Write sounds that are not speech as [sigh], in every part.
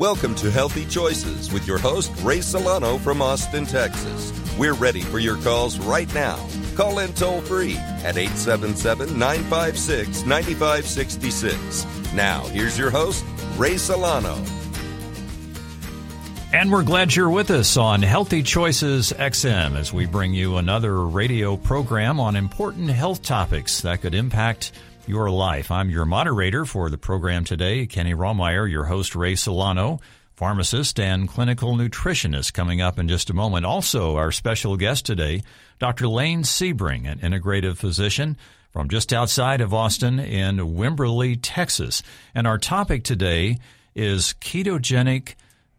Welcome to Healthy Choices with your host, Ray Solano from Austin, Texas. We're ready for your calls right now. Call in toll free at 877 956 9566. Now, here's your host, Ray Solano. And we're glad you're with us on Healthy Choices XM as we bring you another radio program on important health topics that could impact your life. I'm your moderator for the program today, Kenny Romeyer, your host, Ray Solano, pharmacist and clinical nutritionist, coming up in just a moment. Also, our special guest today, Dr. Lane Sebring, an integrative physician from just outside of Austin in Wimberley, Texas. And our topic today is ketogenic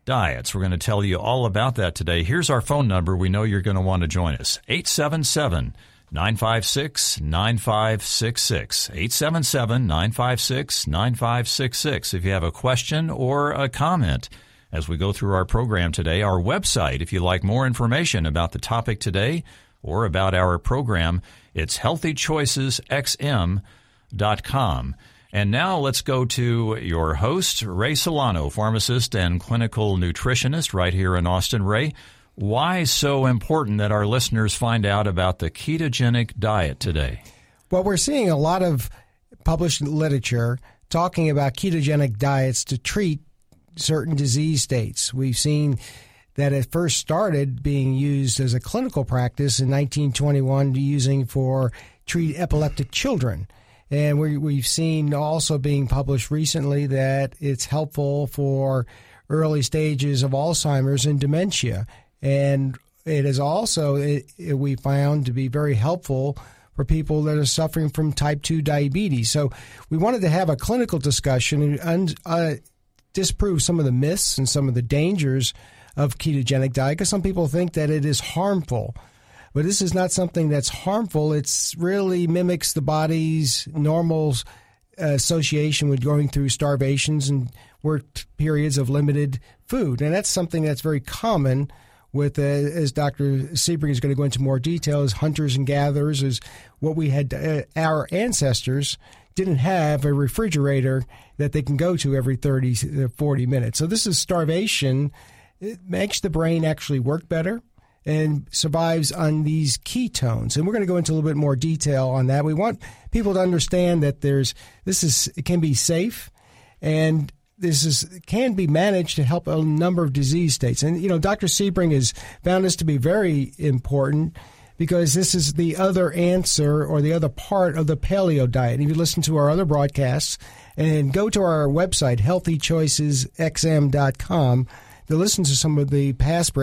diets. We're going to tell you all about that today. Here's our phone number. We know you're going to want to join us. 877 956 9566. 877 956 9566. If you have a question or a comment as we go through our program today, our website, if you'd like more information about the topic today or about our program, it's healthychoicesxm.com. And now let's go to your host, Ray Solano, pharmacist and clinical nutritionist right here in Austin. Ray, why so important that our listeners find out about the ketogenic diet today? Well, we're seeing a lot of published literature talking about ketogenic diets to treat certain disease states. We've seen that it first started being used as a clinical practice in 1921 using for treat epileptic children. And we, have seen also being published recently that it's helpful for early stages of Alzheimer's and dementia and it is also it, it, we found to be very helpful for people that are suffering from type 2 diabetes. So we wanted to have a clinical discussion and uh, disprove some of the myths and some of the dangers of ketogenic diet because some people think that it is harmful. But this is not something that's harmful. It's really mimics the body's normal uh, association with going through starvations and work periods of limited food. And that's something that's very common with, uh, as Dr. Sebring is going to go into more detail, as hunters and gatherers, is what we had, uh, our ancestors didn't have a refrigerator that they can go to every 30, uh, 40 minutes. So this is starvation. It makes the brain actually work better and survives on these ketones. And we're going to go into a little bit more detail on that. We want people to understand that there's, this is, it can be safe and this is can be managed to help a number of disease states. And you know, Dr. Sebring has found this to be very important because this is the other answer or the other part of the paleo diet. If you listen to our other broadcasts and go to our website healthychoicesxm.com to listen to some of the past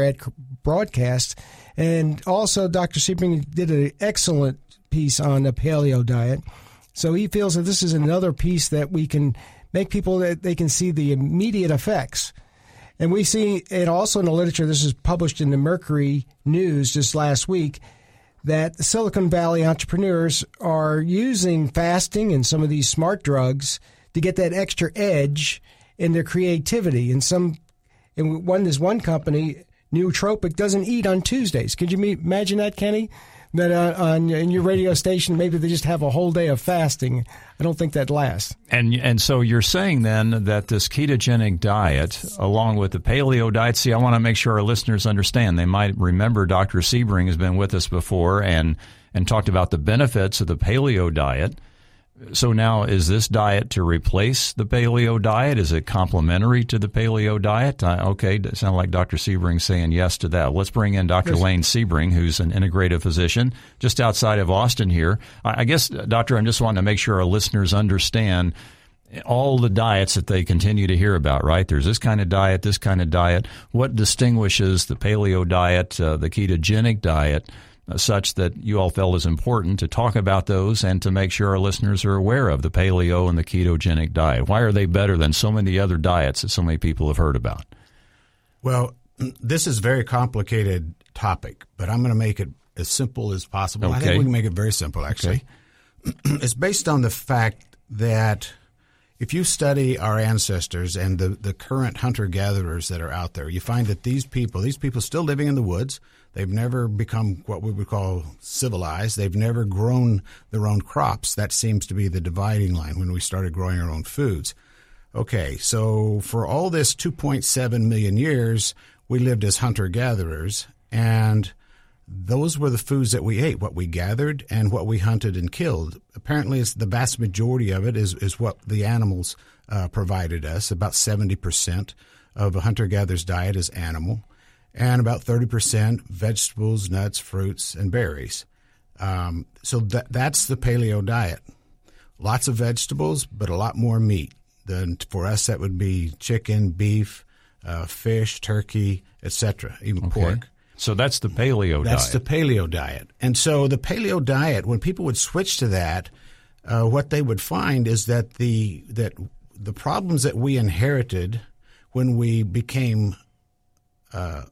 broadcasts. And also, Dr. Sebring did an excellent piece on the paleo diet. So he feels that this is another piece that we can make people that they can see the immediate effects. And we see it also in the literature, this is published in the Mercury News just last week, that Silicon Valley entrepreneurs are using fasting and some of these smart drugs to get that extra edge in their creativity. And some, and one, there's one company, Nootropic, doesn't eat on Tuesdays. Could you imagine that, Kenny? That uh, on in your radio station maybe they just have a whole day of fasting. I don't think that lasts. And and so you're saying then that this ketogenic diet, along with the paleo diet, see, I want to make sure our listeners understand. They might remember Dr. Sebring has been with us before and and talked about the benefits of the paleo diet. So now, is this diet to replace the paleo diet? Is it complementary to the paleo diet? Uh, okay, it sounds like Dr. Sebring saying yes to that. Let's bring in Dr. Yes. Lane Sebring, who's an integrative physician just outside of Austin here. I, I guess, Doctor, I'm just wanting to make sure our listeners understand all the diets that they continue to hear about, right? There's this kind of diet, this kind of diet. What distinguishes the paleo diet, uh, the ketogenic diet? Uh, such that you all felt is important to talk about those and to make sure our listeners are aware of the paleo and the ketogenic diet. Why are they better than so many other diets that so many people have heard about? Well, [clears throat] this is a very complicated topic, but I'm going to make it as simple as possible. Okay. I think we can make it very simple, actually. Okay. [clears throat] it's based on the fact that if you study our ancestors and the, the current hunter gatherers that are out there, you find that these people, these people still living in the woods, They've never become what we would call civilized. They've never grown their own crops. That seems to be the dividing line when we started growing our own foods. Okay, so for all this 2.7 million years, we lived as hunter gatherers, and those were the foods that we ate, what we gathered and what we hunted and killed. Apparently, it's the vast majority of it is, is what the animals uh, provided us. About 70% of a hunter gatherer's diet is animal, and about 30% vegetables, nuts, fruits, and berries. Um, so that, that's the paleo diet. Lots of vegetables, but a lot more meat. Then for us, that would be chicken, beef, uh, fish, turkey, etc., even okay. pork. So that's the paleo that's diet. That's the paleo diet. And so the paleo diet, when people would switch to that, uh, what they would find is that the that the problems that we inherited when we became uh,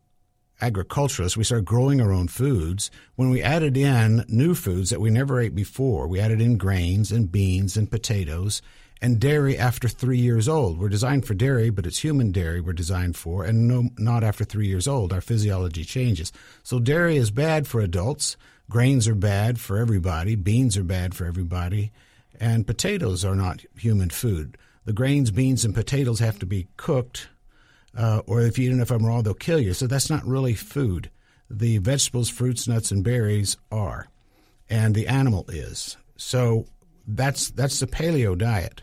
agriculturalists, we started growing our own foods. When we added in new foods that we never ate before, we added in grains and beans and potatoes and dairy after three years old. We're designed for dairy, but it's human dairy we're designed for, and no, not after three years old. Our physiology changes. So dairy is bad for adults. Grains are bad for everybody. Beans are bad for everybody. And potatoes are not human food. The grains, beans, and potatoes have to be cooked, uh, or if you eat enough of them raw, they'll kill you. So that's not really food. The vegetables, fruits, nuts, and berries are, and the animal is. So that's that's the paleo diet.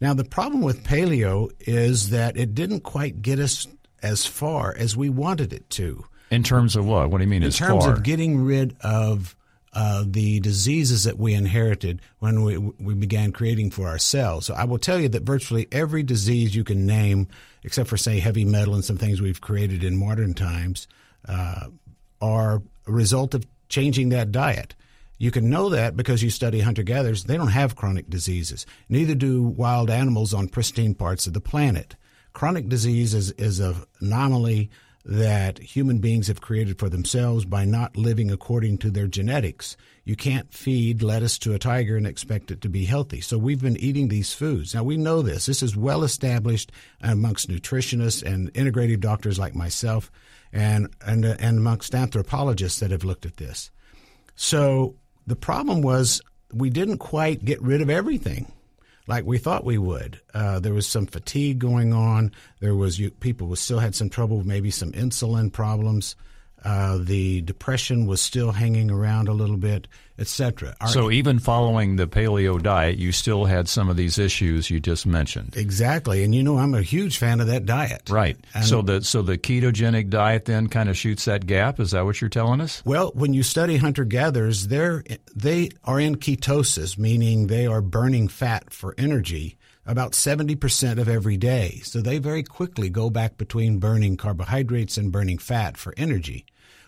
Now, the problem with paleo is that it didn't quite get us as far as we wanted it to. In terms of what? What do you mean? In terms far? of getting rid of uh, the diseases that we inherited when we, we began creating for ourselves. So I will tell you that virtually every disease you can name, except for say heavy metal and some things we've created in modern times, uh, are a result of changing that diet. You can know that because you study hunter gatherers. They don't have chronic diseases. Neither do wild animals on pristine parts of the planet. Chronic disease is, is an anomaly that human beings have created for themselves by not living according to their genetics. You can't feed lettuce to a tiger and expect it to be healthy. So we've been eating these foods. Now we know this. This is well established amongst nutritionists and integrative doctors like myself and, and, and amongst anthropologists that have looked at this. So the problem was we didn't quite get rid of everything like we thought we would. Uh, there was some fatigue going on. There was you, people still had some trouble, maybe some insulin problems. Uh, the depression was still hanging around a little bit, etc. So even following the paleo diet, you still had some of these issues you just mentioned. Exactly, and you know I'm a huge fan of that diet. Right. And so the so the ketogenic diet then kind of shoots that gap. Is that what you're telling us? Well, when you study hunter gatherers, they're they are in ketosis, meaning they are burning fat for energy about 70% of every day. So they very quickly go back between burning carbohydrates and burning fat for energy.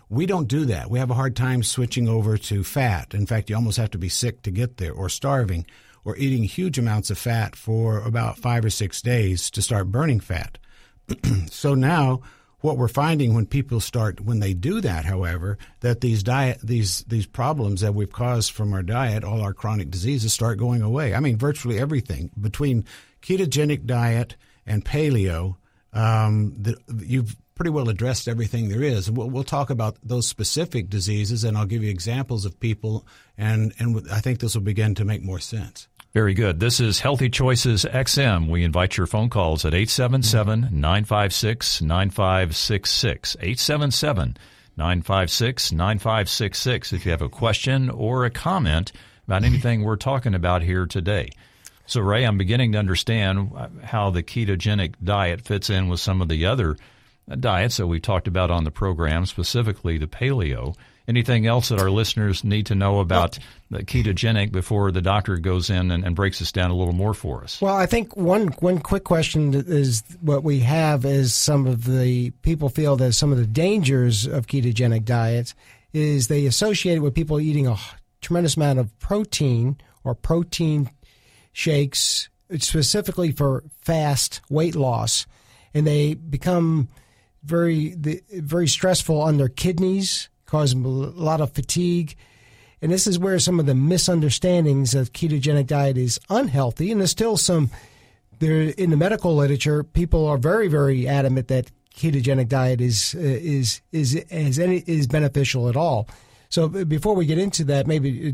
We don't do that. We have a hard time switching over to fat. In fact, you almost have to be sick to get there or starving or eating huge amounts of fat for about five or six days to start burning fat. [clears throat] so now what we're finding when people start when they do that however that these diet these these problems that we've caused from our diet all our chronic diseases start going away i mean virtually everything between ketogenic diet and paleo um, the, you've pretty well addressed everything there is. We'll, we'll talk about those specific diseases, and I'll give you examples of people, and, and I think this will begin to make more sense. Very good. This is Healthy Choices XM. We invite your phone calls at 877 956 9566. 877 956 9566 if you have a question or a comment about anything we're talking about here today. So, Ray, I'm beginning to understand how the ketogenic diet fits in with some of the other diets that we talked about on the program, specifically the paleo. Anything else that our listeners need to know about the ketogenic before the doctor goes in and, and, breaks this down a little more for us? Well, I think one one quick question is what we have is some of the people feel that some of the dangers of ketogenic diets is they associate it with people eating a tremendous amount of protein or protein shakes specifically for fast weight loss, and they become very very stressful on their kidneys, them a lot of fatigue. And this is where some of the misunderstandings of ketogenic diet is unhealthy. And there's still some there in the medical literature. People are very very adamant that ketogenic diet is uh, is is is any is beneficial at all. So before we get into that, maybe uh,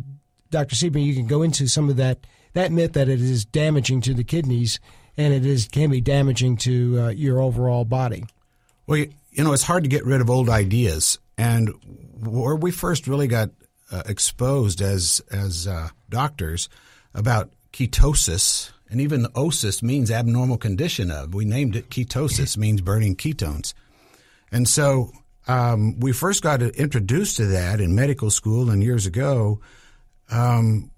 Dr. Seaman, you can go into some of that that myth that it is damaging to the kidneys and it is can be damaging to uh, your overall body. Well, you, you, know, it's hard to get rid of old ideas, and where we first really got uh, exposed as as uh, doctors about ketosis, and even osis means abnormal condition of. We named it ketosis, means burning ketones, and so um, we first got introduced to that in medical school and years ago um,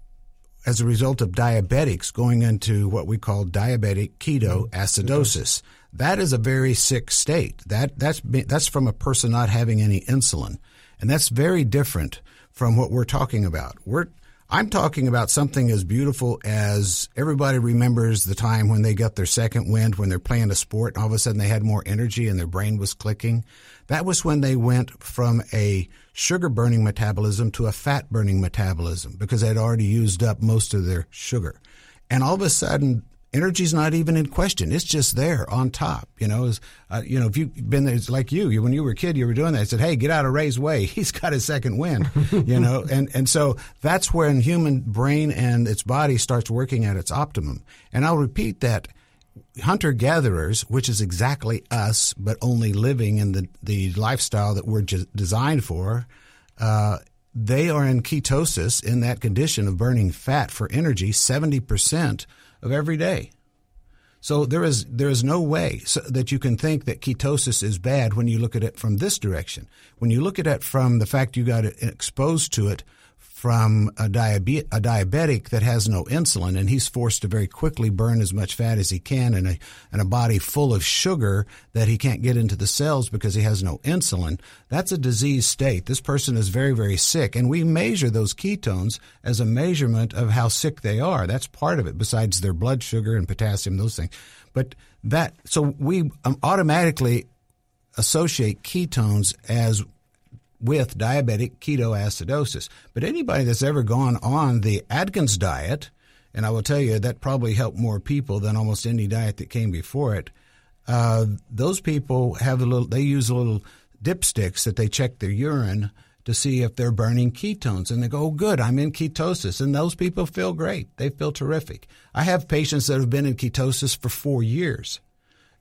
as a result of diabetics going into what we call diabetic ketoacidosis. Mm-hmm. That is a very sick state. That that's that's from a person not having any insulin, and that's very different from what we're talking about. We're I'm talking about something as beautiful as everybody remembers the time when they got their second wind when they're playing a sport and all of a sudden they had more energy and their brain was clicking. That was when they went from a sugar burning metabolism to a fat burning metabolism because they'd already used up most of their sugar. And all of a sudden energy's not even in question. It's just there on top. You know, as, uh, you know, if you've been there, it's like you, when you were a kid, you were doing that. I said, Hey, get out of Ray's way. [laughs] He's got his second wind, [laughs] you know, and, and so that's when human brain and its body starts working at its optimum. And I'll repeat that hunter gatherers, which is exactly us, but only living in the, the lifestyle that we're designed for, uh, they are in ketosis in that condition of burning fat for energy 70% of every day. So there is there is no way so that you can think that ketosis is bad when you look at it from this direction. When you look at it from the fact you got exposed to it from a, diabe- a diabetic that has no insulin and he's forced to very quickly burn as much fat as he can in a, in a body full of sugar that he can't get into the cells because he has no insulin, that's a disease state. This person is very, very sick. And we measure those ketones as a measurement of how sick they are. That's part of it, besides their blood sugar and potassium, those things. But that, so we um, automatically associate ketones as with diabetic ketoacidosis. But anybody that's ever gone on the Atkins diet, and I will tell you that probably helped more people than almost any diet that came before it. Uh, those people have a little. They use little dipsticks that they check their urine to see if they're burning ketones, and they go, "Oh, good, I'm in ketosis," and those people feel great. They feel terrific. I have patients that have been in ketosis for four years,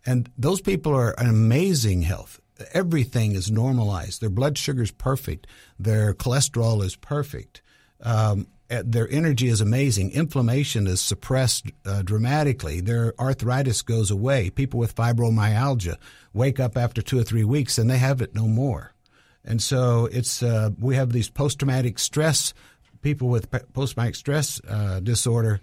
and those people are an amazing health everything is normalized. Their blood sugar is perfect. Their cholesterol is perfect. Um, eh, their energy is amazing. Inflammation is suppressed uh, dramatically. Their arthritis goes away. People with fibromyalgia wake up after two or three weeks and they have it no more. And so it's uh, we have these post traumatic stress people with post traumatic stress uh, disorder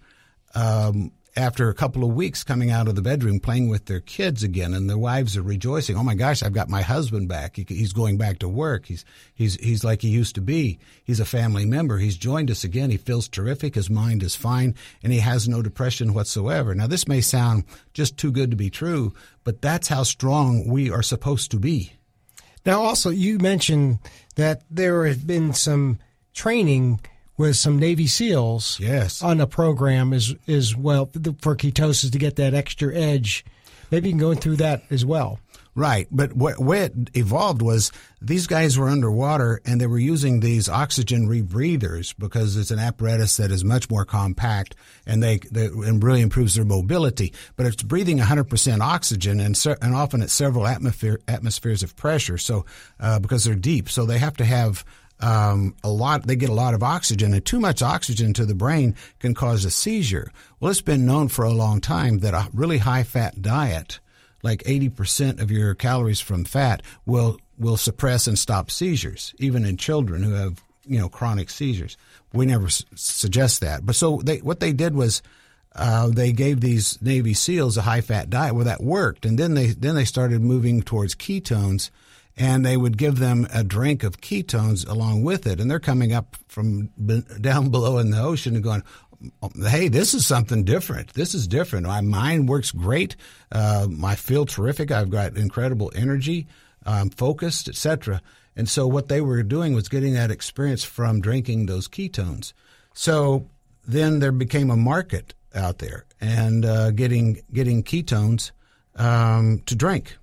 um, after a couple of weeks coming out of the bedroom playing with their kids again and their wives are rejoicing. Oh my gosh i've got my husband back. He, he's going back to work. He's he's he's like he used to be. He's a family member. He's joined us again. He feels terrific. His mind is fine and he has no depression whatsoever. Now this may sound just too good to be true but that's how strong we are supposed to be. Now also you mentioned that there have been some training with some Navy SEALs yes. on a program as as well for ketosis to get that extra edge. Maybe you can go through that as well. Right, but what way it evolved was these guys were underwater and they were using these oxygen rebreathers because it's an apparatus that is much more compact and they, they and really improves their mobility. But it's breathing 100% oxygen and and often at several atmosphere atmospheres of pressure. So uh, because they're deep, so they have to have um, a lot, they get a lot of oxygen, and too much oxygen to the brain can cause a seizure. Well, it's been known for a long time that a really high fat diet, like 80% of your calories from fat, will will suppress and stop seizures, even in children who have you know chronic seizures. We never s- suggest that, but so they what they did was. Uh, they gave these Navy SEALs a high fat diet. Well, that worked, and then they then they started moving towards ketones, and they would give them a drink of ketones along with it. And they're coming up from down [laughs] below in the ocean and going, hey, this is something different. This is different. My mind works great. Uh, I feel terrific. I've got incredible energy. I'm focused, etc. And so what they were doing was getting that experience from drinking those ketones. So then there became a market out there and uh, getting getting ketones um, to drink.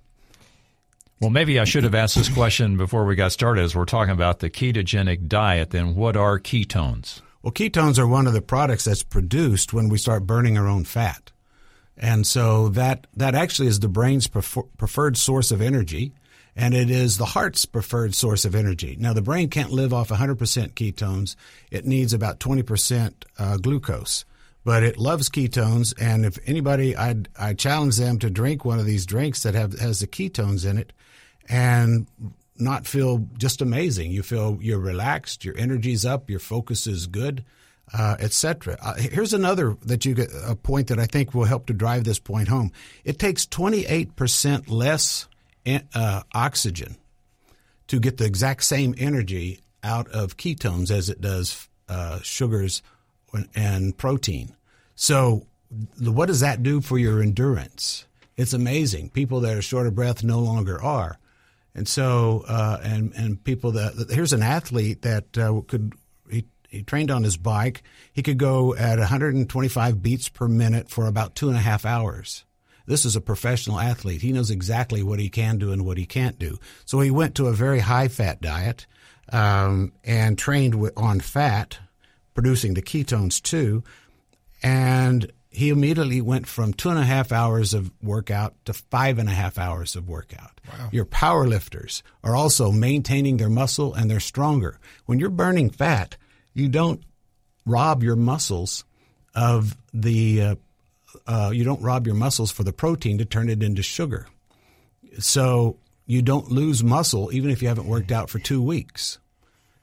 Well, maybe I should have asked this question before we got started as we're talking about the ketogenic diet. Then, what are ketones? Well, ketones are one of the products that's produced when we start burning our own fat. And so that, that actually is the brain's prefer, preferred source of energy and it is the heart's preferred source of energy. Now, the brain can't live off 100% ketones. It needs about 20% uh, glucose, but it loves ketones. And if anybody, I'd, I challenge them to drink one of these drinks that have, has the ketones in it and not feel just amazing. You feel you're relaxed, your energy's up, your focus is good, uh, etc. Uh, here's another that you get a point that I think will help to drive this point home. It takes 28% less uh, oxygen to get the exact same energy out of ketones as it does uh, sugars and protein. So, what does that do for your endurance? It's amazing. People that are short of breath no longer are, and so uh, and and people that here's an athlete that uh, could he, he trained on his bike. He could go at 125 beats per minute for about two and a half hours. This is a professional athlete. He knows exactly what he can do and what he can't do. So he went to a very high fat diet um, and trained on fat, producing the ketones too. And he immediately went from two and a half hours of workout to five and a half hours of workout. Wow. Your power lifters are also maintaining their muscle and they're stronger. When you're burning fat, you don't rob your muscles of the uh, uh, you don't rob your muscles for the protein to turn it into sugar. So you don't lose muscle even if you haven't worked out for two weeks.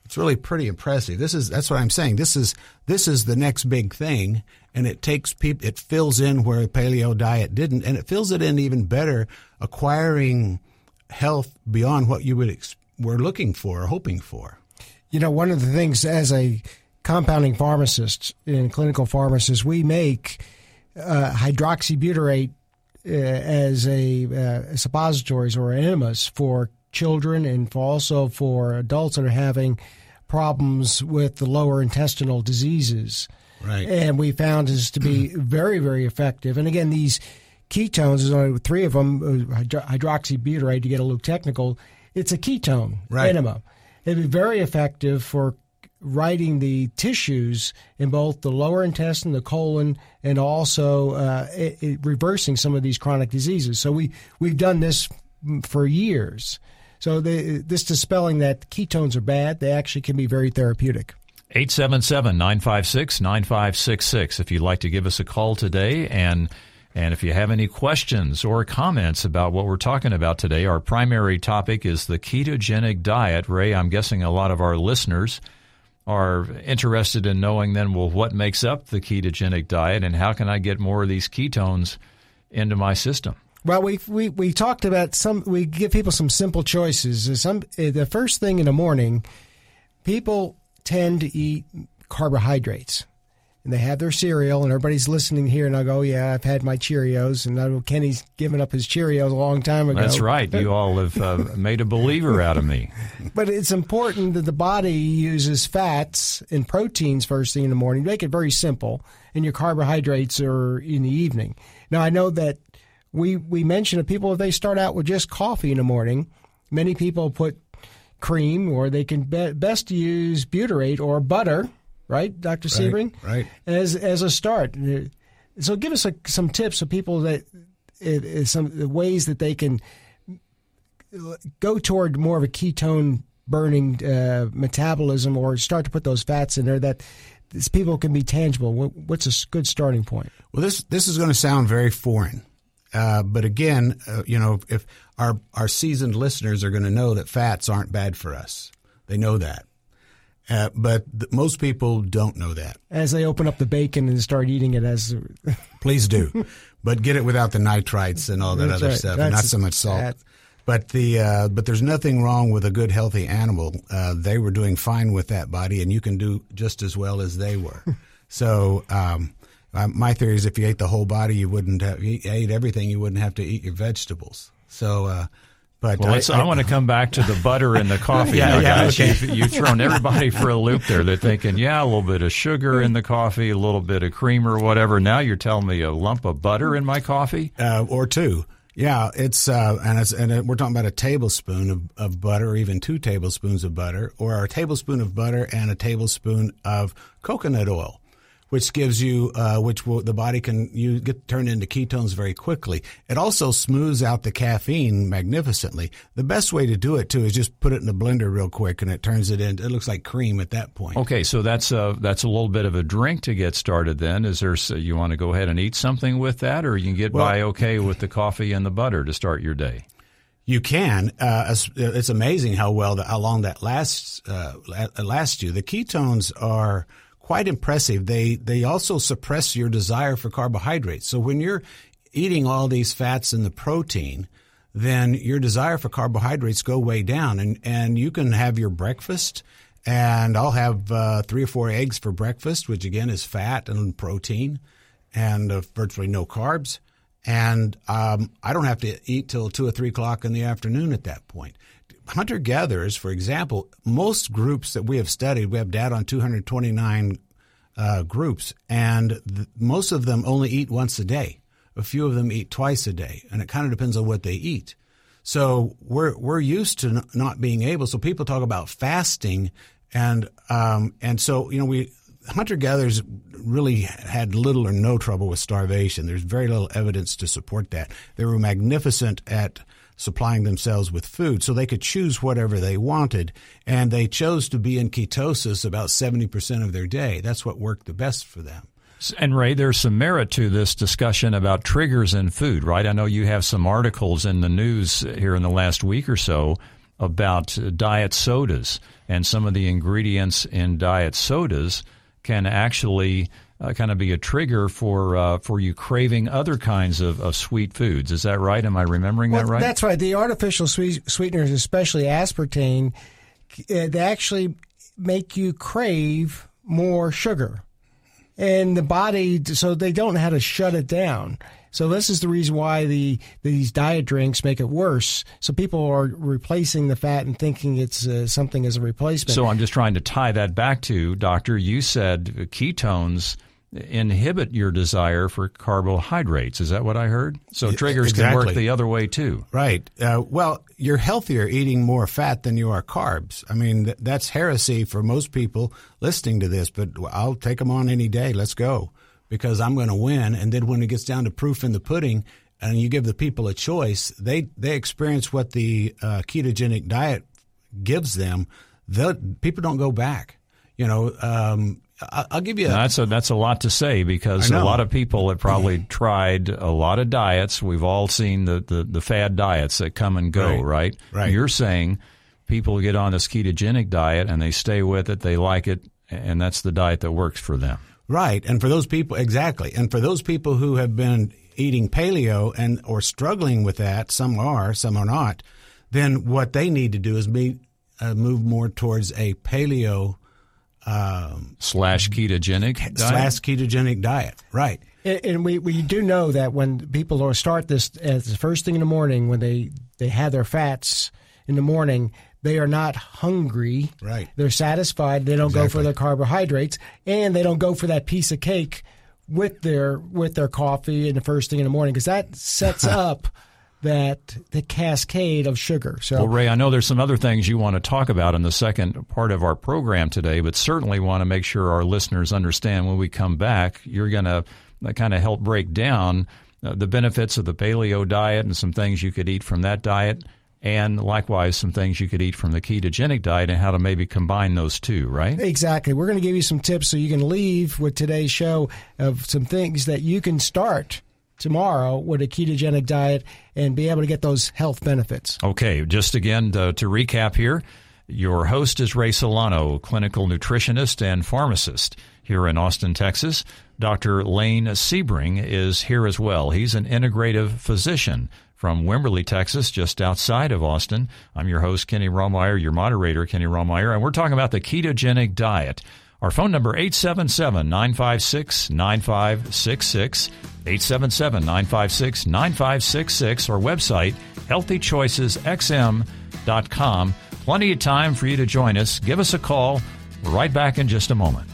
It's really pretty impressive. This is that's what I'm saying. This is this is the next big thing, and it takes people. It fills in where paleo diet didn't, and it fills it in even better, acquiring health beyond what you would ex- were looking for or hoping for. You know, one of the things as a compounding pharmacist and clinical pharmacist, we make uh, hydroxybutyrate uh, as a uh, suppositories or enemas for children and for also for adults that are having problems with the lower intestinal diseases. Right. And we found this to be [clears throat] very, very effective. And again, these ketones, there's only three of them, uh, hydroxybutyrate, to get a little technical, it's a ketone right. enema. It'd be very effective for writing the tissues in both the lower intestine, the colon, and also uh, it, it reversing some of these chronic diseases. So we we've done this for years. So the, this dispelling that ketones are bad, they actually can be very therapeutic. 877 956 9566 if you'd like to give us a call today and and if you have any questions or comments about what we're talking about today, our primary topic is the ketogenic diet. Ray, I'm guessing a lot of our listeners are interested in knowing then, well, what makes up the ketogenic diet and how can I get more of these ketones into my system? Well, we we we talked about some. We give people some simple choices. Some the first thing in the morning, people tend to eat carbohydrates and they have their cereal, and everybody's listening here, and I go, "Yeah, I've had my Cheerios," and I know Kenny's given up his Cheerios a long time ago. That's right. You all have uh, [laughs] made a believer out of me. But it's important that the body uses fats and proteins first thing in the morning. Make it very simple, and your carbohydrates are in the evening. Now, I know that we we mentioned that people if they start out with just coffee in the morning, many people put cream, or they can be- best use butyrate or butter right, Dr. Sebring? Right. As as a start. So give us a, some tips of people that some the ways that they can go toward more of a ketone burning uh, metabolism or start to put those fats in there that these people can be tangible. What's a good starting point? Well, this this is going to sound very foreign. Uh, but again, uh, you know, if our our seasoned listeners are going to know that fats aren't bad for us, they know that. Uh, but th- most people don't know that. As they open up the bacon and start eating it, as [laughs] please do, but get it without the nitrites and all that That's other right. stuff, not so much salt. But the uh, but there's nothing wrong with a good healthy animal. Uh, they were doing fine with that body, and you can do just as well as they were. [laughs] so um, my theory is, if you ate the whole body, you wouldn't have you ate everything. You wouldn't have to eat your vegetables. So uh, but well, I, I, I, want to come back to the butter and the [laughs] coffee. yeah, yeah, guys, okay. you've, you've, thrown everybody for a loop there. They're thinking, yeah, a little bit of sugar in the coffee, a little bit of cream or whatever. Now you're telling me a lump of butter in my coffee, uh, or two. Yeah, it's uh, and it's and we're talking about a tablespoon of, of butter, or even two tablespoons of butter, or a tablespoon of butter and a tablespoon of coconut oil which gives you, uh, which will, the body can you get turned into ketones very quickly. It also smooths out the caffeine magnificently. The best way to do it too is just put it in the blender real quick, and it turns it into. It looks like cream at that point. Okay, so that's a that's a little bit of a drink to get started. Then is there you want to go ahead and eat something with that, or you can get well, by okay with the coffee and the butter to start your day? You can. Uh, it's amazing how well, how long that lasts uh, lasts you. The ketones are quite impressive. They they also suppress your desire for carbohydrates. So when you're eating all these fats and the protein, then your desire for carbohydrates go way down, and and you can have your breakfast. And I'll have uh, three or four eggs for breakfast, which again is fat and protein, and uh, virtually no carbs and um, I don't have to eat till two or three o'clock in the afternoon at that point. Hunter gatherers, for example, most groups that we have studied, we have data on 229 uh, groups, and th- most of them only eat once a day. A few of them eat twice a day, and it kind of depends on what they eat. So we're we're used to n- not being able. So people talk about fasting, and um, and so you know we hunter gatherers really had little or no trouble with starvation. There's very little evidence to support that. They were magnificent at supplying themselves with food, so they could choose whatever they wanted, and they chose to be in ketosis about 70% of their day. That's what worked the best for them. And Ray, there's some merit to this discussion about triggers in food, right? I know you have some articles in the news here in the last week or so about diet sodas and some of the ingredients in diet sodas can actually uh, kind of be a trigger for uh, for you craving other kinds of, of sweet foods. Is that right? Am I remembering well, that right? That's right. The artificial sweet, sweeteners, especially aspartame, uh, they actually make you crave more sugar, and the body so they don't know how to shut it down. So this is the reason why the these diet drinks make it worse. So people are replacing the fat and thinking it's uh, something as a replacement. So I'm just trying to tie that back to doctor. You said ketones inhibit your desire for carbohydrates. Is that what I heard? So triggers exactly. can work the other way too. Right. Uh, well, you're healthier eating more fat than you are carbs. I mean, th- that's heresy for most people listening to this, but I'll take them on any day. Let's go because I'm going to win. And then when it gets down to proof in the pudding, and you give the people a choice, they they experience what the uh, ketogenic diet gives them. The people don't go back. You know, um, I, will give you. A, that's a that's a lot to say because a lot of people have probably [clears throat] tried a lot of diets. We've all seen the, the, the fad diets that come and go. Right. Right. right. You're saying people get on this ketogenic diet and they stay with it. They like it, and that's the diet that works for them. Right. And for those people, exactly. And for those people who have been eating paleo and or struggling with that, some are, some are not, then what they need to do is be, uh, move more towards a paleo um, slash ketogenic diet? slash ketogenic diet. Right. And we, we do know that when people start this as the first thing in the morning, when they, they have their fats in the morning, they are not hungry. Right. They're satisfied. They don't exactly. go for their carbohydrates, and they don't go for that piece of cake with their with their coffee in the first thing in the morning because that sets [laughs] up that the cascade of sugar. So, well, Ray, I know there's some other things you want to talk about in the second part of our program today, but certainly want to make sure our listeners understand when we come back. You're going to uh, kind of help break down uh, the benefits of the paleo diet and some things you could eat from that diet and likewise some things you could eat from the ketogenic diet and how to maybe combine those two, right? Exactly. We're going to give you some tips so you can leave with today's show of some things that you can start tomorrow with a ketogenic diet and be able to get those health benefits. Okay, just again to, to recap here, your host is Ray Solano, clinical nutritionist and pharmacist here in Austin, Texas. Dr. Lane Sebring is here as well. He's an integrative physician from Wimberley, Texas, just outside of Austin. I'm your host, Kenny Romeyer, your moderator, Kenny Romeyer, and we're talking about the ketogenic diet. Our phone number 877-956-9566, 877-956-9566, our website healthychoicesxm.com. Plenty of time for you to join us. Give us a call. We're right back in just a moment.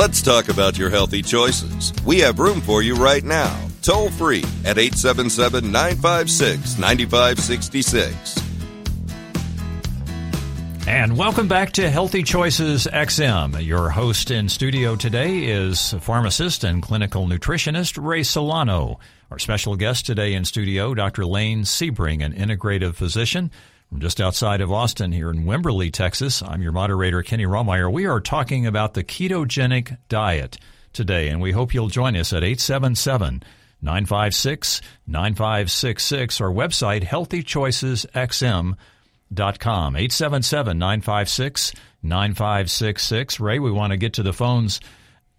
Let's talk about your healthy choices. We have room for you right now. Toll free at 877 956 9566. And welcome back to Healthy Choices XM. Your host in studio today is pharmacist and clinical nutritionist Ray Solano. Our special guest today in studio, Dr. Lane Sebring, an integrative physician from just outside of Austin here in Wimberley, Texas. I'm your moderator, Kenny Romeyer. We are talking about the ketogenic diet today, and we hope you'll join us at 877 956 9566. Our website, healthychoicesxm.com. 877 956 9566. Ray, we want to get to the phones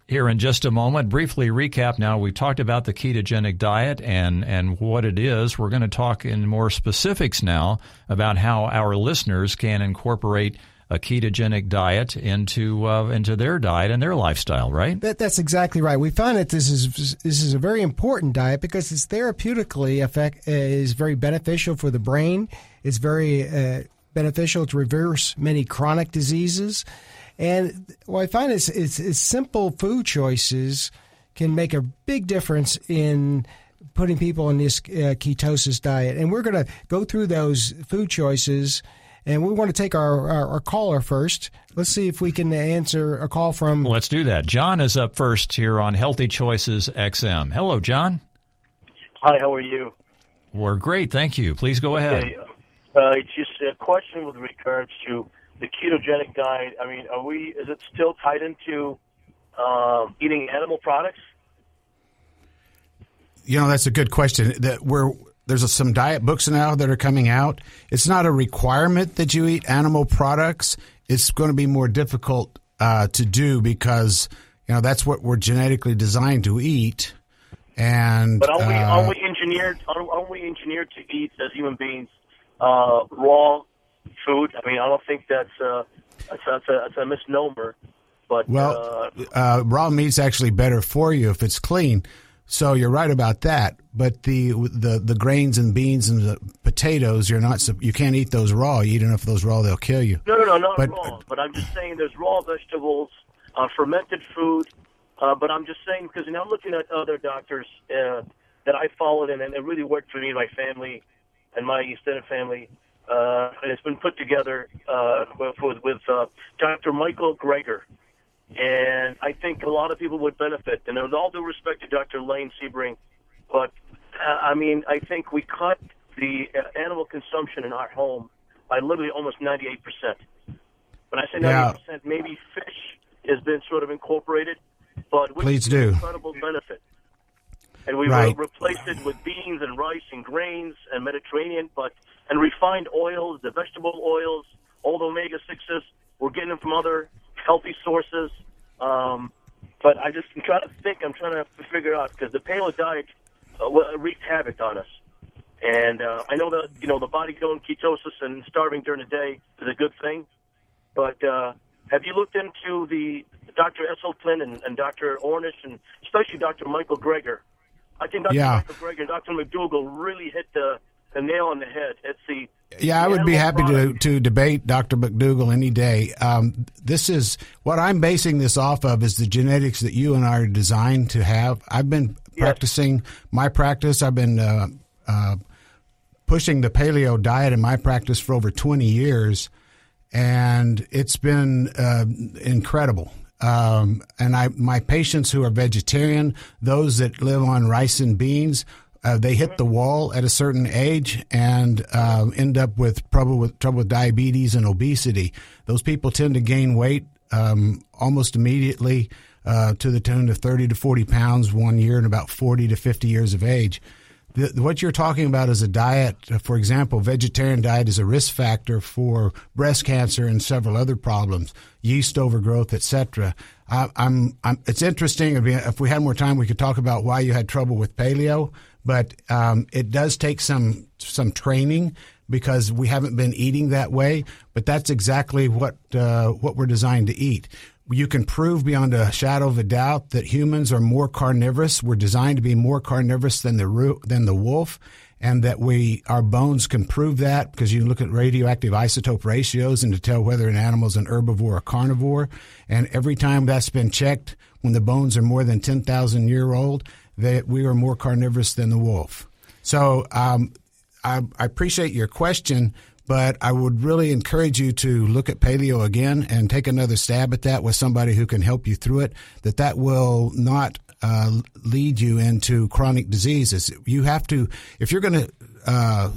here in just a moment. Briefly recap now, we talked about the ketogenic diet and, and what it is. We're going to talk in more specifics now about how our listeners can incorporate a ketogenic diet into uh, into their diet and their lifestyle, right? That, that's exactly right. We find that this is this is a very important diet because it's therapeutically effect is very beneficial for the brain. It's very uh, beneficial to reverse many chronic diseases. And what I find is, is, is simple food choices can make a big difference in putting people in this uh, ketosis diet. And we're going to go through those food choices. And we want to take our, our, our, caller first. Let's see if we can answer a call from. Let's do that. John is up first here on Healthy Choices XM. Hello, John. Hi, how are you? We're great, thank you. Please go ahead. Okay. Uh, it's just a question with regards to the ketogenic diet, I mean, are we? Is it still tied into um, eating animal products? You know, that's a good question. That we're there's a, some diet books now that are coming out. It's not a requirement that you eat animal products. It's going to be more difficult uh, to do because you know that's what we're genetically designed to eat. And but aren't we, uh, aren't we engineered? Aren't we engineered to eat as human beings uh, raw food. I mean, I don't think that's a, that's, a, that's a misnomer. But well, uh, uh, raw meat's actually better for you if it's clean. So you're right about that. But the the the grains and beans and the potatoes, you're not you can't eat those raw. You eat enough of those raw, they'll kill you. No, no, no, not but, raw. But I'm just saying, there's raw vegetables, uh, fermented food. Uh, but I'm just saying because now I'm looking at other doctors uh, that I followed and, and it really worked for me, and my family, and my extended family uh, it's been put together uh, with with uh, Dr. Michael Greger, and I think a lot of people would benefit. And with all due respect to Dr. Lane Sebring, but uh, I mean, I think we cut the uh, animal consumption in our home by literally almost 98 percent. When I say 98 yeah. percent, maybe fish has been sort of incorporated, but with please do incredible benefit. And we right. replaced it with beans and rice and grains and Mediterranean, but and refined oils, the vegetable oils, all the omega sixes. We're getting them from other healthy sources. Um, but I just I'm trying to think. I'm trying to figure out because the paleo diet uh, wreaked havoc on us. And uh, I know that you know the body going ketosis and starving during the day is a good thing, but uh, have you looked into the Dr. Esselstyn and, and Dr. Ornish and especially Dr. Michael Greger? I think Dr. Yeah. Michael Greger and Dr. McDougall really hit the the nail on the head. It's the yeah, I would be happy to to debate Dr. McDougall any day. Um, this is what I'm basing this off of is the genetics that you and I are designed to have. I've been yes. practicing my practice. I've been uh, uh, pushing the paleo diet in my practice for over 20 years, and it's been uh, incredible. Um, and I, my patients who are vegetarian, those that live on rice and beans, uh, they hit the wall at a certain age and uh, end up with trouble with trouble with diabetes and obesity. Those people tend to gain weight um, almost immediately uh, to the tune of 30 to 40 pounds one year and about 40 to 50 years of age. The, what you're talking about is a diet, for example, vegetarian diet is a risk factor for breast cancer and several other problems, yeast overgrowth, etc. I'm, I'm, it's interesting. If we had more time, we could talk about why you had trouble with paleo but um, it does take some some training because we haven't been eating that way. But that's exactly what uh, what we're designed to eat. You can prove beyond a shadow of a doubt that humans are more carnivorous. We're designed to be more carnivorous than the than the wolf. and that we our bones can prove that because you look at radioactive isotope ratios and to tell whether an animal is an herbivore or carnivore. And every time that's been checked, when the bones are more than ten thousand year old, that we are more carnivorous than the wolf. So um, I, I appreciate your question, but I would really encourage you to look at paleo again and take another stab at that with somebody who can help you through it. That that will not uh, lead you into chronic diseases. You have to, if you're going to uh,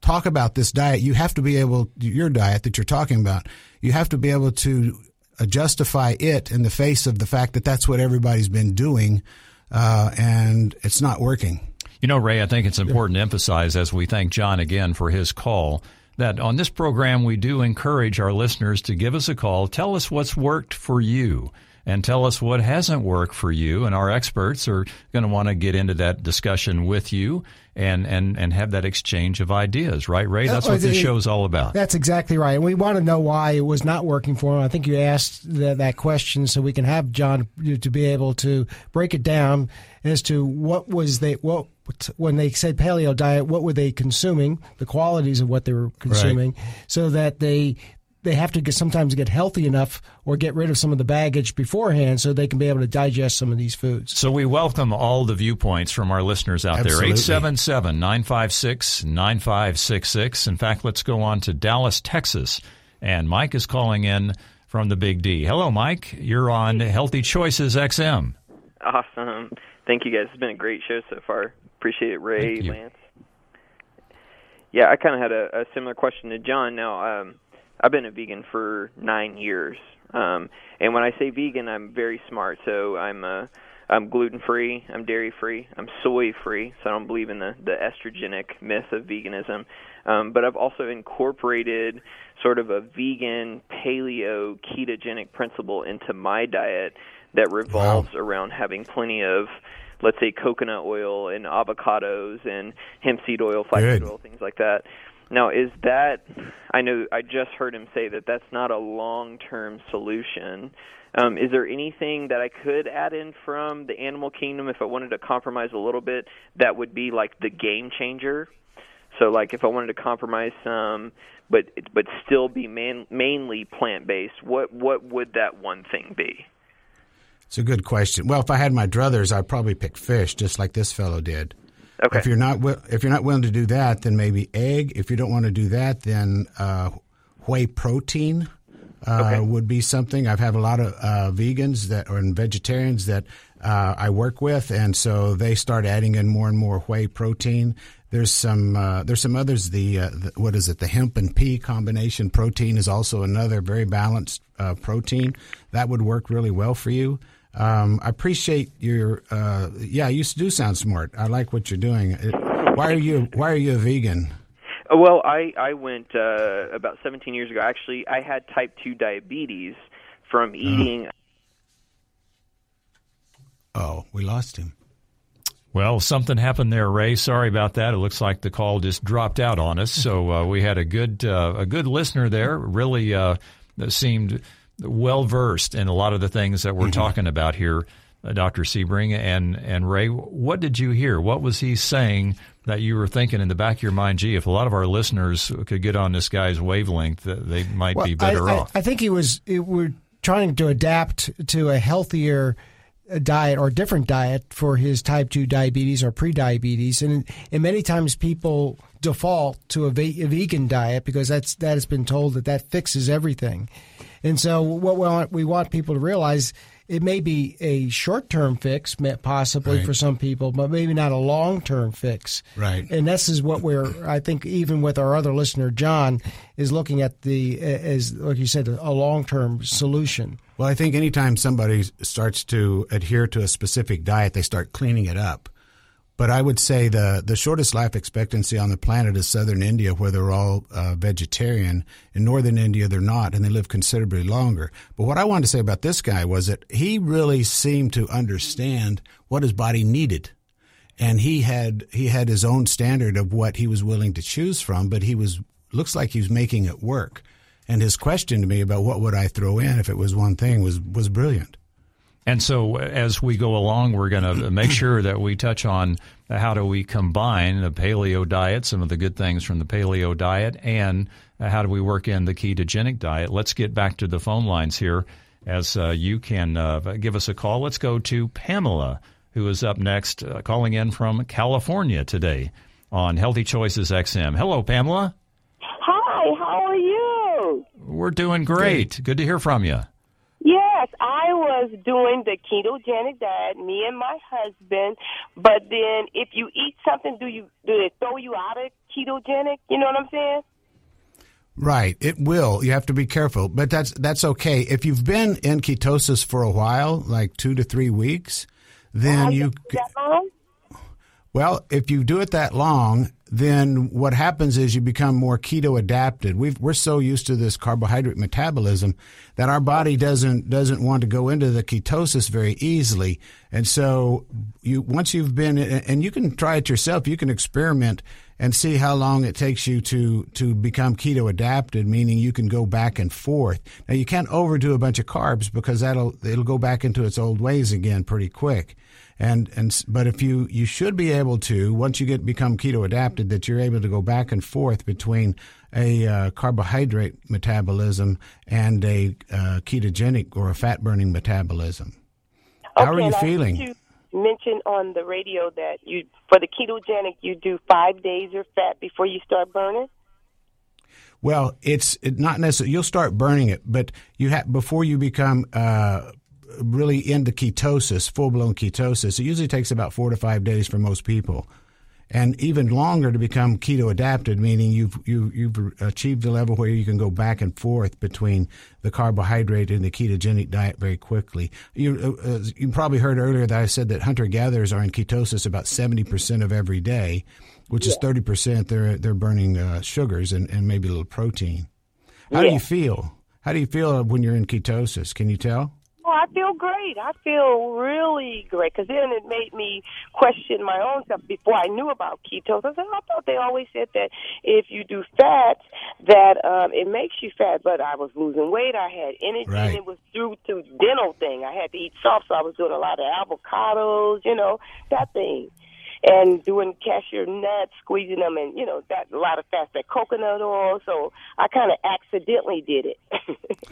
talk about this diet, you have to be able, your diet that you're talking about, you have to be able to uh, justify it in the face of the fact that that's what everybody's been doing uh, and it's not working. You know, Ray, I think it's important to emphasize as we thank John again for his call that on this program we do encourage our listeners to give us a call. Tell us what's worked for you and tell us what hasn't worked for you. And our experts are going to want to get into that discussion with you and, and, and have that exchange of ideas, right, Ray? That's oh, what this show's all about. That's exactly right. And we want to know why it was not working for him. I think you asked that, that question so we can have John to be able to break it down as to what was the, what when they said paleo diet, what were they consuming, the qualities of what they were consuming, right. so that they they have to get sometimes get healthy enough or get rid of some of the baggage beforehand so they can be able to digest some of these foods. So we welcome all the viewpoints from our listeners out Absolutely. there. 877-956-9566. In fact, let's go on to Dallas, Texas. And Mike is calling in from the Big D. Hello, Mike. You're on Healthy Choices XM. Awesome. Thank you guys. It's been a great show so far. Appreciate it, Ray, Lance. Yeah, I kind of had a, a similar question to John. Now, um, I've been a vegan for nine years, um, and when I say vegan, I'm very smart. So I'm uh, I'm gluten free, I'm dairy free, I'm soy free. So I don't believe in the the estrogenic myth of veganism. Um, but I've also incorporated sort of a vegan paleo ketogenic principle into my diet that revolves wow. around having plenty of let's say coconut oil and avocados and hemp seed oil, flaxseed oil, things like that. Now, is that I know I just heard him say that that's not a long-term solution. Um, is there anything that I could add in from the animal kingdom if I wanted to compromise a little bit that would be like the game changer? So, like if I wanted to compromise some, but but still be man, mainly plant-based, what what would that one thing be? It's a good question. Well, if I had my druthers, I'd probably pick fish, just like this fellow did. Okay. If you're not if you're not willing to do that, then maybe egg. If you don't want to do that, then uh, whey protein uh, okay. would be something. I've had a lot of uh, vegans that or vegetarians that uh, I work with, and so they start adding in more and more whey protein. There's some uh, there's some others. The, uh, the, what is it? The hemp and pea combination protein is also another very balanced protein that would work really well for you. Um, I appreciate your. Uh, yeah, you do sound smart. I like what you're doing. It, why are you Why are you a vegan? Uh, well, I I went uh, about 17 years ago. Actually, I had type two diabetes from uh-huh. eating. Oh, we lost him. Well, something happened there, Ray. Sorry about that. It looks like the call just dropped out on us. So uh, we had a good uh, a good listener there. Really uh, seemed well versed in a lot of the things that we're mm-hmm. talking about here, uh, Dr. Sebring and and Ray. What did you hear? What was he saying that you were thinking in the back of your mind? Gee, if a lot of our listeners could get on this guy's wavelength, they might well, be better I, off. I, I think he was. We're trying to adapt to a healthier uh, diet or different diet for his type 2 diabetes or pre-diabetes and, and many times people default to a vegan diet because that's that has been told that that fixes everything and so what we want, we want people to realize it may be a short term fix, possibly right. for some people, but maybe not a long term fix. Right. And this is what we're, I think, even with our other listener, John, is looking at the, as, like you said, a long term solution. Well, I think anytime somebody starts to adhere to a specific diet, they start cleaning it up. But I would say the the shortest life expectancy on the planet is southern India, where they're all uh, vegetarian. In northern India, they're not, and they live considerably longer. But what I wanted to say about this guy was that he really seemed to understand what his body needed, and he had he had his own standard of what he was willing to choose from. But he was looks like he was making it work. And his question to me about what would I throw in if it was one thing was was brilliant. And so, as we go along, we're going to [clears throat] make sure that we touch on how do we combine the paleo diet, some of the good things from the paleo diet, and how do we work in the ketogenic diet. Let's get back to the phone lines here as uh, you can uh, give us a call. Let's go to Pamela, who is up next, uh, calling in from California today on Healthy Choices XM. Hello, Pamela. Hi, how are you? We're doing great. Good, Good to hear from you. Yes, I was doing the ketogenic diet, me and my husband. But then, if you eat something, do you do it throw you out of ketogenic? You know what I'm saying? Right, it will. You have to be careful, but that's that's okay. If you've been in ketosis for a while, like two to three weeks, then oh, you. That long? Well, if you do it that long, then what happens is you become more keto adapted. we are so used to this carbohydrate metabolism that our body doesn't doesn't want to go into the ketosis very easily. And so you once you've been and you can try it yourself. You can experiment and see how long it takes you to to become keto adapted, meaning you can go back and forth. Now you can't overdo a bunch of carbs because that'll it'll go back into its old ways again pretty quick. And and but if you you should be able to once you get become keto adapted that you're able to go back and forth between a uh, carbohydrate metabolism and a uh, ketogenic or a fat burning metabolism. Okay, How are you feeling? You mentioned on the radio that you for the ketogenic you do five days of fat before you start burning. Well, it's not necessarily. You'll start burning it, but you have before you become uh, really into ketosis, full blown ketosis, it usually takes about four to five days for most people. And even longer to become keto adapted, meaning you've you, you've achieved a level where you can go back and forth between the carbohydrate and the ketogenic diet very quickly. You uh, uh you probably heard earlier that I said that hunter gatherers are in ketosis about seventy percent of every day, which yeah. is thirty percent. They're they're burning uh, sugars and, and maybe a little protein. How yeah. do you feel? How do you feel when you're in ketosis? Can you tell? I feel great. I feel really great because then it made me question my own stuff. Before I knew about ketosis, I said, I thought they always said that if you do fats, that um, it makes you fat. But I was losing weight. I had energy, right. and it was through to dental thing. I had to eat soft, so I was doing a lot of avocados, you know, that thing and doing cashew nuts, squeezing them, and you know that a lot of fats, that coconut oil. So I kind of accidentally did it.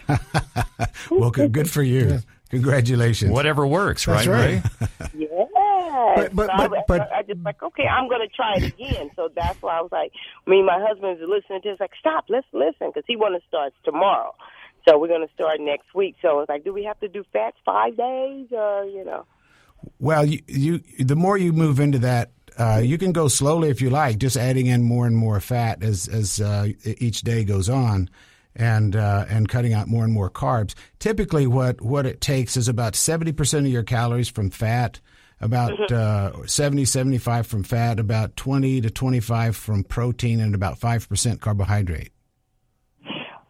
[laughs] [laughs] well, good, good for you. Yeah. Congratulations. Whatever works, That's right? right. [laughs] yeah. But but, so but, I, but I, I just like okay, I'm going to try it again. So that's why I was like, me and my husband's listening to. It's like stop, let's listen because he want to start tomorrow. So we're going to start next week. So it's like, do we have to do fats five days or you know? Well, you, you the more you move into that, uh, you can go slowly if you like, just adding in more and more fat as as uh, each day goes on, and uh, and cutting out more and more carbs. Typically, what what it takes is about seventy percent of your calories from fat, about mm-hmm. uh, 70, 75 from fat, about twenty to twenty five from protein, and about five percent carbohydrate.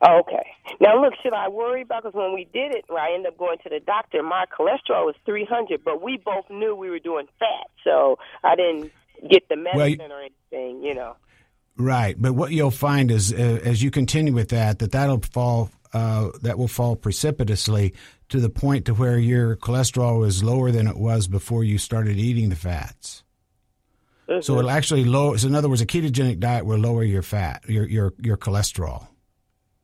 Okay. Now, look, should I worry about? Because when we did it, I ended up going to the doctor. My cholesterol was 300, but we both knew we were doing fat, so I didn't get the medicine well, or anything, you know. Right, but what you'll find is, uh, as you continue with that, that that'll fall, uh, that will fall precipitously to the point to where your cholesterol is lower than it was before you started eating the fats. Mm-hmm. So it'll actually lower. So in other words, a ketogenic diet will lower your fat, your your your cholesterol.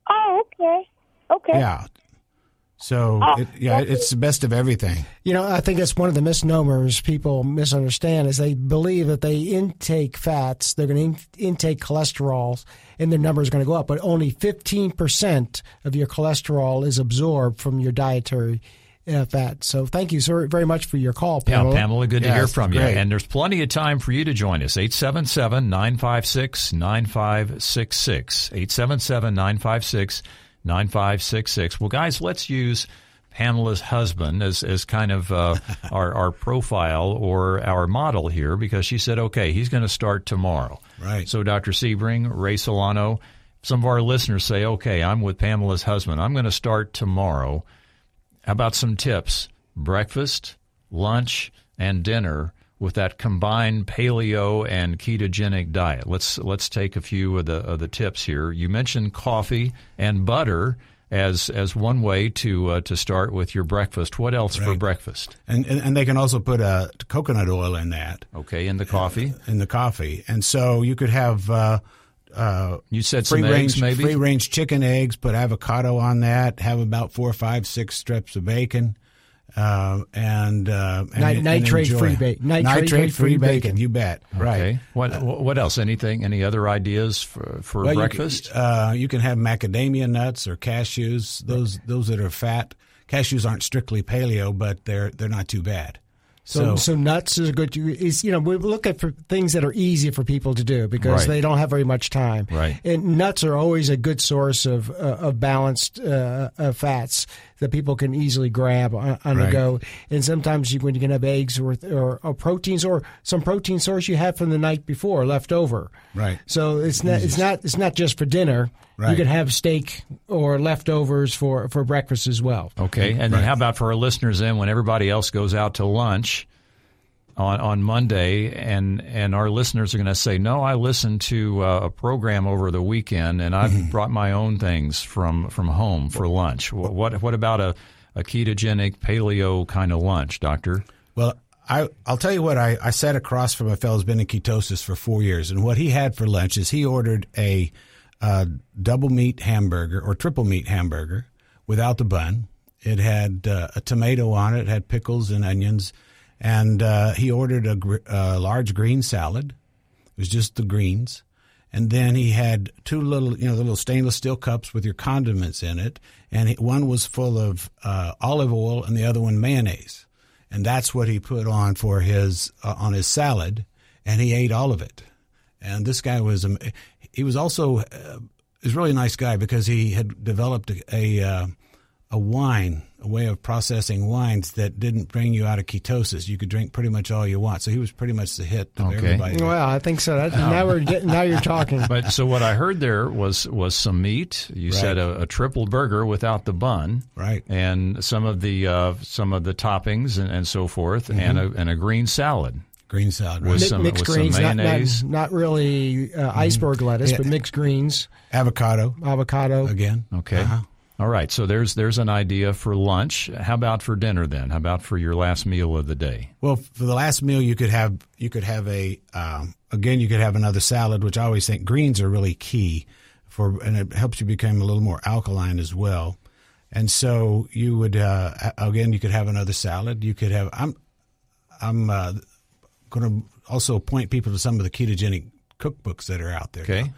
Oh, okay. Okay. Yeah. So oh, it, yeah, it's the best of everything. You know, I think that's one of the misnomers people misunderstand is they believe that they intake fats, they're going to in- intake cholesterol, and their number is going to go up. But only fifteen percent of your cholesterol is absorbed from your dietary uh, fat. So thank you so very much for your call, Pamela. Yeah, Pamela, good to hear from great. you. And there's plenty of time for you to join us. 877-956-9566. 877-956-9566. Well, guys, let's use Pamela's husband as, as kind of uh, [laughs] our, our profile or our model here because she said, okay, he's going to start tomorrow. Right. So Dr. Sebring, Ray Solano, some of our listeners say, okay, I'm with Pamela's husband. I'm going to start tomorrow. How about some tips? Breakfast, lunch, and dinner with that combined paleo and ketogenic diet. Let's let's take a few of the of the tips here. You mentioned coffee and butter as as one way to uh, to start with your breakfast. What else right. for breakfast? And, and, and they can also put uh, coconut oil in that. Okay, in the coffee. in the coffee, and so you could have. Uh, uh, you said free range, maybe free range chicken eggs. Put avocado on that. Have about four, five, six strips of bacon. Uh, and, uh, and, nitrate and free bacon. Nitrate, nitrate free, bacon. bacon. You bet. Okay. Right. What What else? Anything? Any other ideas for, for well, breakfast? You, uh, you, can have macadamia nuts or cashews. Those those that are fat. Cashews aren't strictly paleo, but they're they're not too bad. So, so, so, nuts is a good. Is you know we look at for things that are easy for people to do because right. they don't have very much time. Right. And nuts are always a good source of uh, of balanced uh, fats that people can easily grab on, on right. the go. And sometimes you, when you can have eggs or, or, or proteins or some protein source you had from the night before left over. Right. So it's not it's not it's not just for dinner. Right. You can have steak or leftovers for, for breakfast as well. Okay. And right. then how about for our listeners then when everybody else goes out to lunch on, on Monday and, and our listeners are going to say, no, I listened to uh, a program over the weekend and I've mm-hmm. brought my own things from, from home for lunch. What, what about a, a ketogenic paleo kind of lunch, doctor? Well, I, I'll tell you what, I, I sat across from a fellow who's been in ketosis for four years, and what he had for lunch is he ordered a a double meat hamburger or triple meat hamburger without the bun. It had uh, a tomato on it, it had pickles and onions, and uh, he ordered a, gr- a, large green salad. It was just the greens. And then he had two little, you know, little stainless steel cups with your condiments in it, and he, one was full of uh, olive oil, and the other one mayonnaise, and that's what he put on for his uh, on his salad, and he ate all of it. And this guy was he was also uh, is really a nice guy because he had developed a a, uh, a wine, a way of processing wines that didn't bring you out of ketosis. You could drink pretty much all you want. So he was pretty much the hit of okay. everybody. Well, I think so. That, now we're getting, now you're talking. [laughs] But so what I heard there was was some meat. You right. said a, a, triple burger without the bun, right? And some of the uh, some of the toppings and, and so forth, mm-hmm. and a and a green salad. Green salad, right? With some, mixed with greens, some mayonnaise. Not, not, not really uh, iceberg mm-hmm. lettuce, yeah. but mixed greens, avocado, avocado again. Okay. Uh-huh. All right, so there's there's an idea for lunch. How about for dinner then? How about for your last meal of the day? Well, for the last meal, you could have you could have a um, again you could have another salad, which I always think greens are really key for, and it helps you become a little more alkaline as well. And so you would uh, again you could have another salad. You could have I'm I'm uh, going to also point people to some of the ketogenic cookbooks that are out there. Okay. Now.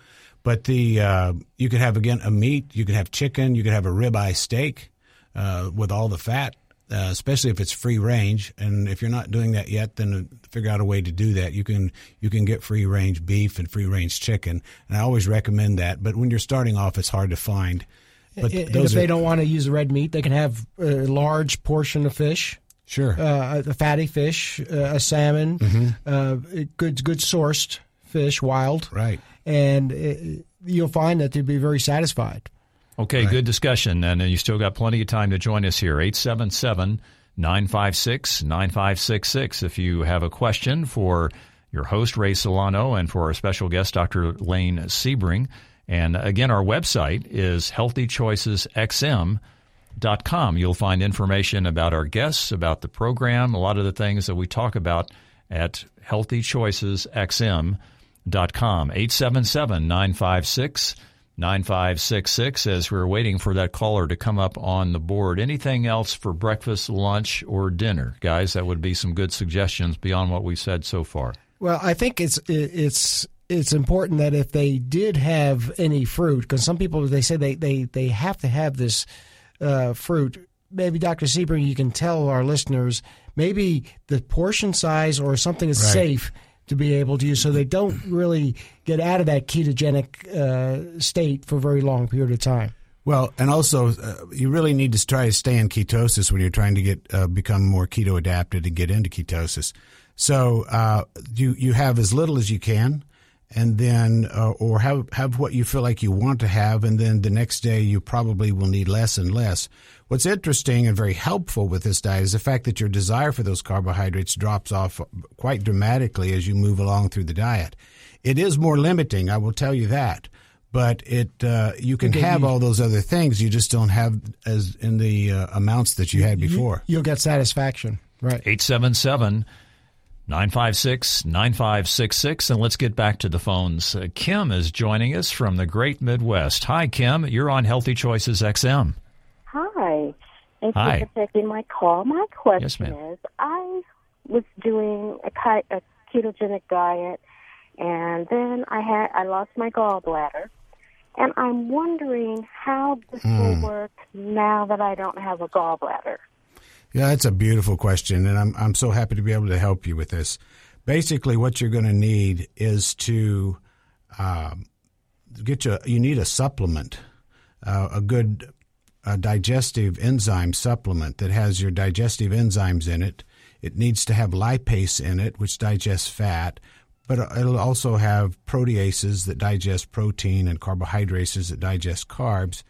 But the uh, you could have again a meat. You could have chicken. You could have a ribeye steak uh, with all the fat, uh, especially if it's free range. And if you're not doing that yet, then figure out a way to do that. You can you can get free range beef and free range chicken, and I always recommend that. But when you're starting off, it's hard to find. But and if they don't want to use red meat, they can have a large portion of fish. Sure. Uh, a fatty fish, uh, a salmon, mm-hmm. uh, good good sourced fish, wild. Right. And it, uh, you'll find that they'll be very satisfied. Okay, right. good discussion. And you still got plenty of time to join us here. 877 956 9566. If you have a question for your host, Ray Solano, and for our special guest, Dr. Lane Sebring. And again, our website is healthychoicesxm.com com. You'll find information about our guests, about the program, a lot of the things that we talk about at healthychoicesxm.com. 877 956 9566 as we're waiting for that caller to come up on the board. Anything else for breakfast, lunch, or dinner? Guys, that would be some good suggestions beyond what we said so far. Well, I think it's it's it's important that if they did have any fruit, because some people they say they, they, they have to have this uh, fruit, maybe Dr. Sebring, you can tell our listeners maybe the portion size or something is right. safe to be able to use so they don't really get out of that ketogenic uh, state for a very long period of time. Well, and also uh, you really need to try to stay in ketosis when you're trying to get uh, become more keto adapted and get into ketosis. So uh, you you have as little as you can and then uh, or have have what you feel like you want to have and then the next day you probably will need less and less what's interesting and very helpful with this diet is the fact that your desire for those carbohydrates drops off quite dramatically as you move along through the diet it is more limiting i will tell you that but it uh, you can have all those other things. You just don't have as in the uh, amounts that you had before. You, will get satisfaction, right? Eight seven seven. 956 9566. And let's get back to the phones. Uh, Kim is joining us from the great Midwest. Hi, Kim. You're on Healthy Choices XM. Hi. Thank Hi. you for taking my call. My question yes, is I was doing a, a ketogenic diet and then I had I lost my gallbladder, and I'm wondering how this mm. will hmm. work now that I don't have a gallbladder. Yeah, that's a beautiful question, and I'm I'm so happy to be able to help you with this. Basically, what you're going to need is to um, get you. You need a supplement, uh, a good uh, digestive enzyme supplement that has your digestive enzymes in it. It needs to have lipase in it, which digests fat but it'll also have proteases that digest protein and carbohydrates that digest carbs.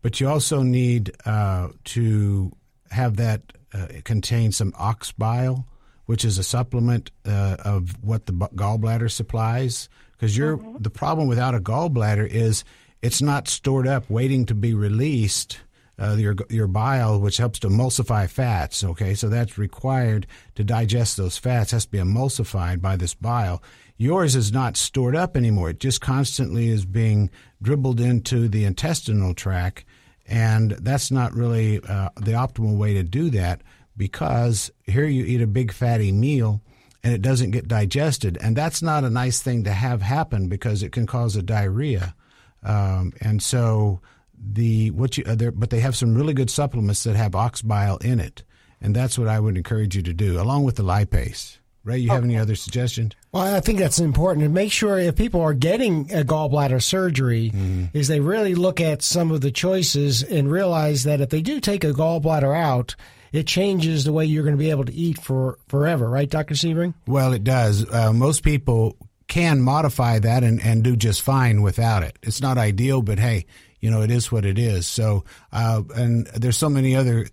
But you also need uh, to have that uh, contain some ox bile, which is a supplement uh, of what the gallbladder supplies. Because you're mm-hmm. the problem without a gallbladder is it's not stored up waiting to be released uh, your your bile, which helps to emulsify fats. Okay, so that's required to digest those fats. Has to be emulsified by this bile. Yours is not stored up anymore. It just constantly is being dribbled into the intestinal tract, and that's not really uh, the optimal way to do that because here you eat a big fatty meal and it doesn't get digested, and that's not a nice thing to have happen because it can cause a diarrhea, um, and so the what you uh, but they have some really good supplements that have ox bile in it, and that's what I would encourage you to do, along with the lipase. Ray, you have any other suggestions? Well, I think that's important to make sure if people are getting a gallbladder surgery, mm-hmm. is they really look at some of the choices and realize that if they do take a gallbladder out, it changes the way you're going to be able to eat for forever, right, Dr. Sebring? Well, it does. Uh, most people can modify that and, and do just fine without it. It's not ideal, but hey, you know, it is what it is. So, uh, and there's so many other.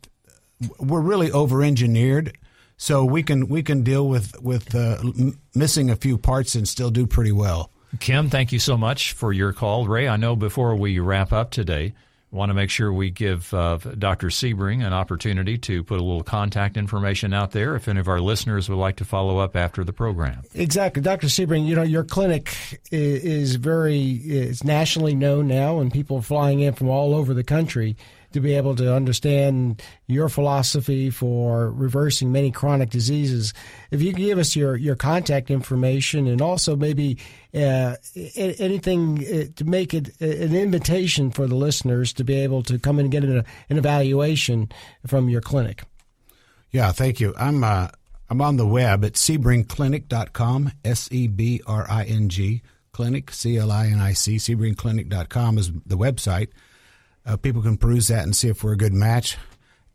We're really over engineered, so we can we can deal with with uh, missing a few parts and still do pretty well. Kim, thank you so much for your call. Ray, I know before we wrap up today, want to make sure we give uh, Dr. Sebring an opportunity to put a little contact information out there if any of our listeners would like to follow up after the program. Exactly. Dr. Sebring, you know, your clinic is very, it's nationally known now and people are flying in from all over the country to be able to understand your philosophy for reversing many chronic diseases. If you can give us your, your contact information and also maybe uh, anything uh, to make it an invitation for the listeners to be able to come and get an, an evaluation from your clinic. Yeah, thank you. I'm uh, I'm on the web at sebringclinic.com, S E B R I N G, clinic, C L I N I C, sebringclinic.com is the website. Uh, people can peruse that and see if we're a good match.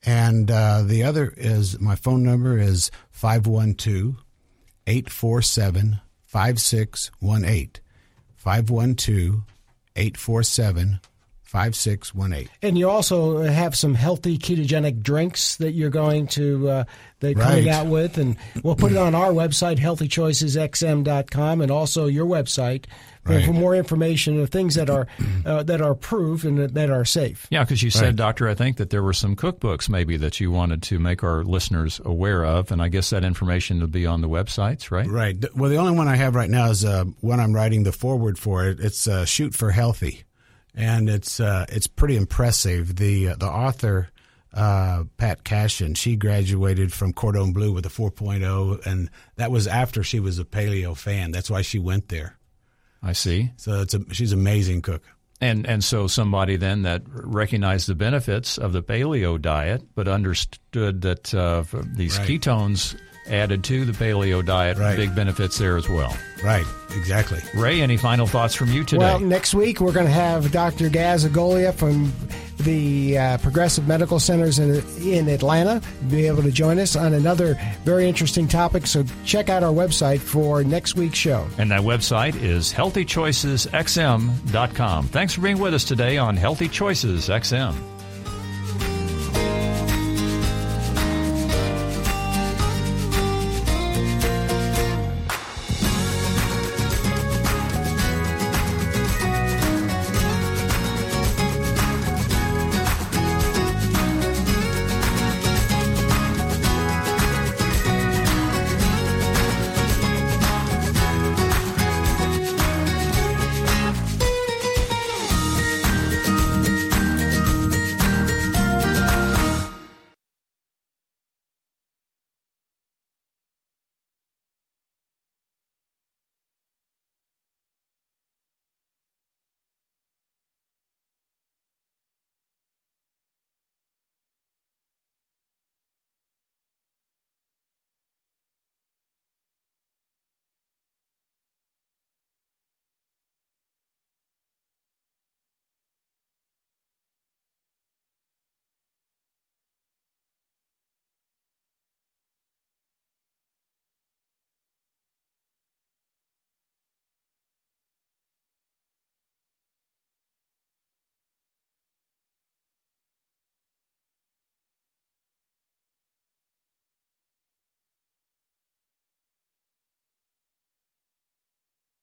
And uh, the other is my phone number is 512 847 5618. 512 847 5618. And you also have some healthy ketogenic drinks that you're going to uh, that right. coming out with, and we'll put it on our website, healthychoicesxm.com, and also your website right. for more information of things that are uh, that are approved and that, that are safe. Yeah, because you said, right. Doctor, I think that there were some cookbooks maybe that you wanted to make our listeners aware of, and I guess that information will be on the websites, right? Right. Well, the only one I have right now is uh, one I'm writing the forward for. It. It's uh, Shoot for Healthy and it's uh, it's pretty impressive. The uh, the author uh, Pat Cashin, she graduated from Cordon Bleu with a 4.0, and that was after she was a paleo fan. That's why she went there. I see. So it's a, she's an amazing cook. And and so somebody then that recognized the benefits of the paleo diet, but understood that uh, these right. ketones added to the paleo diet. Right. Big benefits there as well. Right, exactly. Ray, any final thoughts from you today? Well, next week we're going to have Dr. Gaz Agolia from the uh, Progressive Medical Centers in, in Atlanta be able to join us on another very interesting topic. So check out our website for next week's show. And that website is healthychoicesxm.com. Thanks for being with us today on Healthy Choices XM.